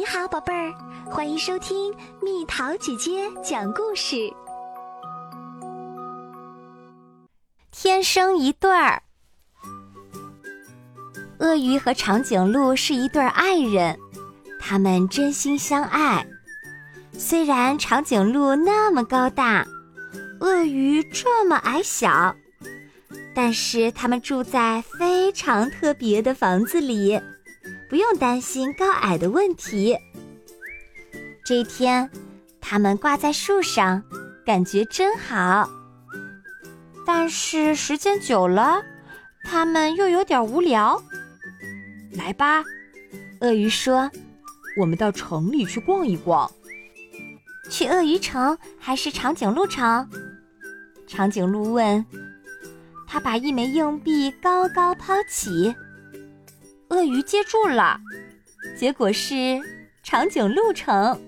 你好，宝贝儿，欢迎收听蜜桃姐姐讲故事。天生一对儿，鳄鱼和长颈鹿是一对爱人，他们真心相爱。虽然长颈鹿那么高大，鳄鱼这么矮小，但是他们住在非常特别的房子里。不用担心高矮的问题。这一天，他们挂在树上，感觉真好。但是时间久了，他们又有点无聊。来吧，鳄鱼说：“我们到城里去逛一逛。”去鳄鱼城还是长颈鹿城？长颈鹿问。他把一枚硬币高高抛起。鳄鱼接住了，结果是长颈鹿城。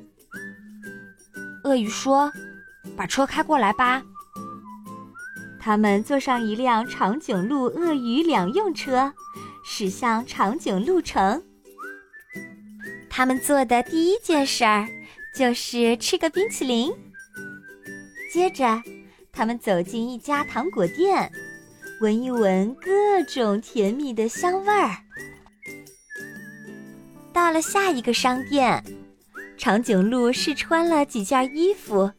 鳄鱼说：“把车开过来吧。”他们坐上一辆长颈鹿鳄鱼两用车，驶向长颈鹿城。他们做的第一件事儿就是吃个冰淇淋。接着，他们走进一家糖果店，闻一闻各种甜蜜的香味儿。到了下一个商店，长颈鹿试穿了几件衣服，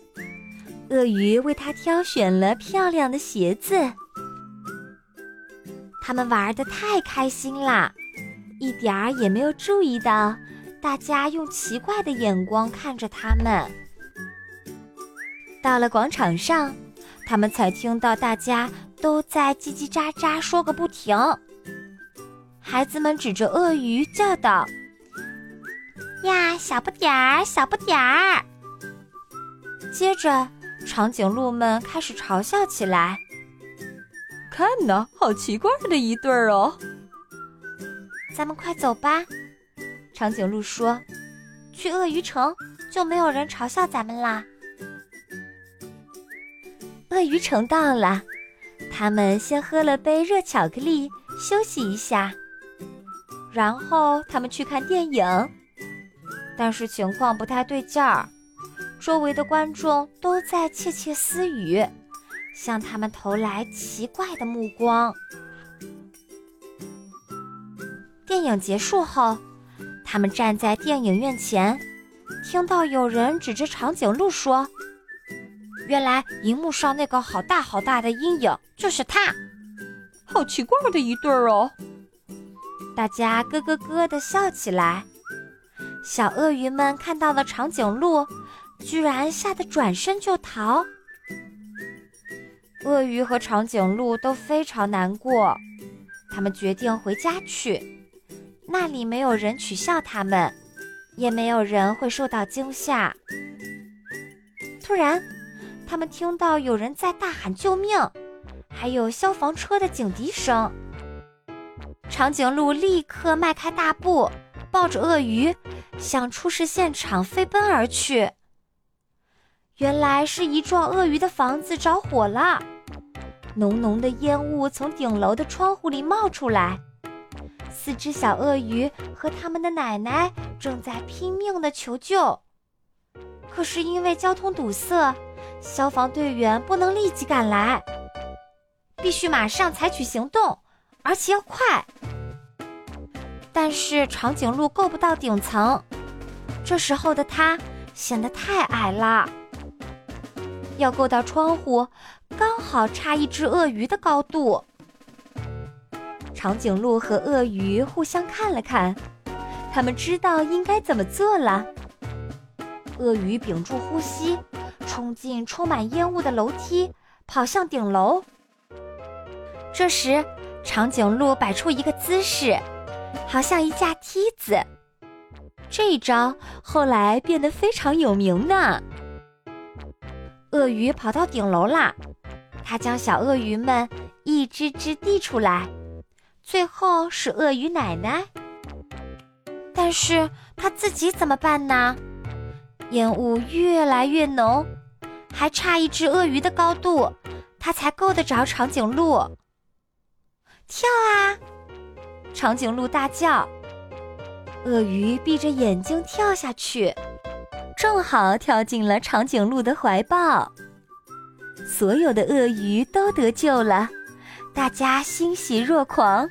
鳄鱼为它挑选了漂亮的鞋子。他们玩的太开心啦，一点儿也没有注意到大家用奇怪的眼光看着他们。到了广场上，他们才听到大家都在叽叽喳喳说个不停。孩子们指着鳄鱼叫道。呀，小不点儿，小不点儿。接着，长颈鹿们开始嘲笑起来。看呐，好奇怪的一对儿哦！咱们快走吧，长颈鹿说：“去鳄鱼城就没有人嘲笑咱们啦。”鳄鱼城到了，他们先喝了杯热巧克力，休息一下，然后他们去看电影。但是情况不太对劲儿，周围的观众都在窃窃私语，向他们投来奇怪的目光。电影结束后，他们站在电影院前，听到有人指着长颈鹿说：“原来荧幕上那个好大好大的阴影就是他，好奇怪的一对儿哦！”大家咯咯咯的笑起来。小鳄鱼们看到了长颈鹿，居然吓得转身就逃。鳄鱼和长颈鹿都非常难过，他们决定回家去，那里没有人取笑他们，也没有人会受到惊吓。突然，他们听到有人在大喊救命，还有消防车的警笛声。长颈鹿立刻迈开大步，抱着鳄鱼。向出事现场飞奔而去。原来是一幢鳄鱼的房子着火了，浓浓的烟雾从顶楼的窗户里冒出来。四只小鳄鱼和他们的奶奶正在拼命的求救，可是因为交通堵塞，消防队员不能立即赶来，必须马上采取行动，而且要快。但是长颈鹿够不到顶层，这时候的它显得太矮了。要够到窗户，刚好差一只鳄鱼的高度。长颈鹿和鳄鱼互相看了看，他们知道应该怎么做了。鳄鱼屏住呼吸，冲进充满烟雾的楼梯，跑向顶楼。这时，长颈鹿摆出一个姿势。好像一架梯子，这一招后来变得非常有名呢。鳄鱼跑到顶楼啦，它将小鳄鱼们一只只递出来，最后是鳄鱼奶奶。但是它自己怎么办呢？烟雾越来越浓，还差一只鳄鱼的高度，它才够得着长颈鹿。跳啊！长颈鹿大叫：“鳄鱼闭着眼睛跳下去，正好跳进了长颈鹿的怀抱。所有的鳄鱼都得救了，大家欣喜若狂。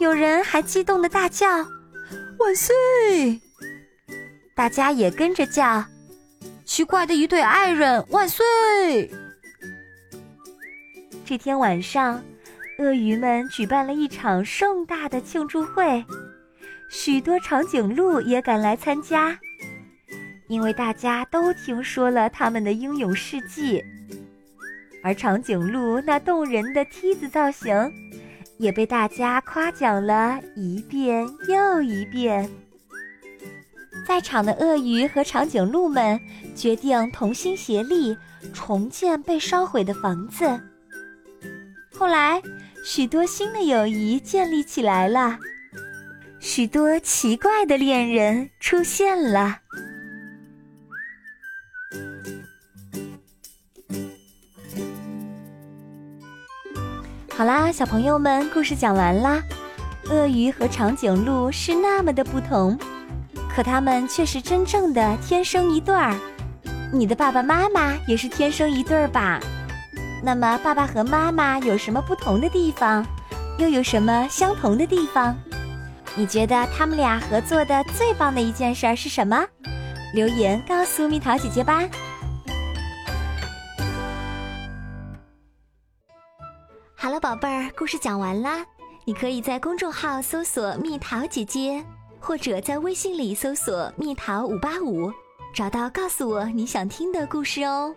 有人还激动的大叫：“万岁！”大家也跟着叫：“奇怪的一对爱人，万岁！”这天晚上，鳄鱼们举办了一场盛大的庆祝会。许多长颈鹿也赶来参加，因为大家都听说了他们的英勇事迹，而长颈鹿那动人的梯子造型，也被大家夸奖了一遍又一遍。在场的鳄鱼和长颈鹿们决定同心协力，重建被烧毁的房子。后来，许多新的友谊建立起来了。许多奇怪的恋人出现了。好啦，小朋友们，故事讲完啦。鳄鱼和长颈鹿是那么的不同，可他们却是真正的天生一对儿。你的爸爸妈妈也是天生一对儿吧？那么，爸爸和妈妈有什么不同的地方？又有什么相同的地方？你觉得他们俩合作的最棒的一件事是什么？留言告诉蜜桃姐姐吧。好了，宝贝儿，故事讲完啦。你可以在公众号搜索“蜜桃姐姐”，或者在微信里搜索“蜜桃五八五”，找到告诉我你想听的故事哦。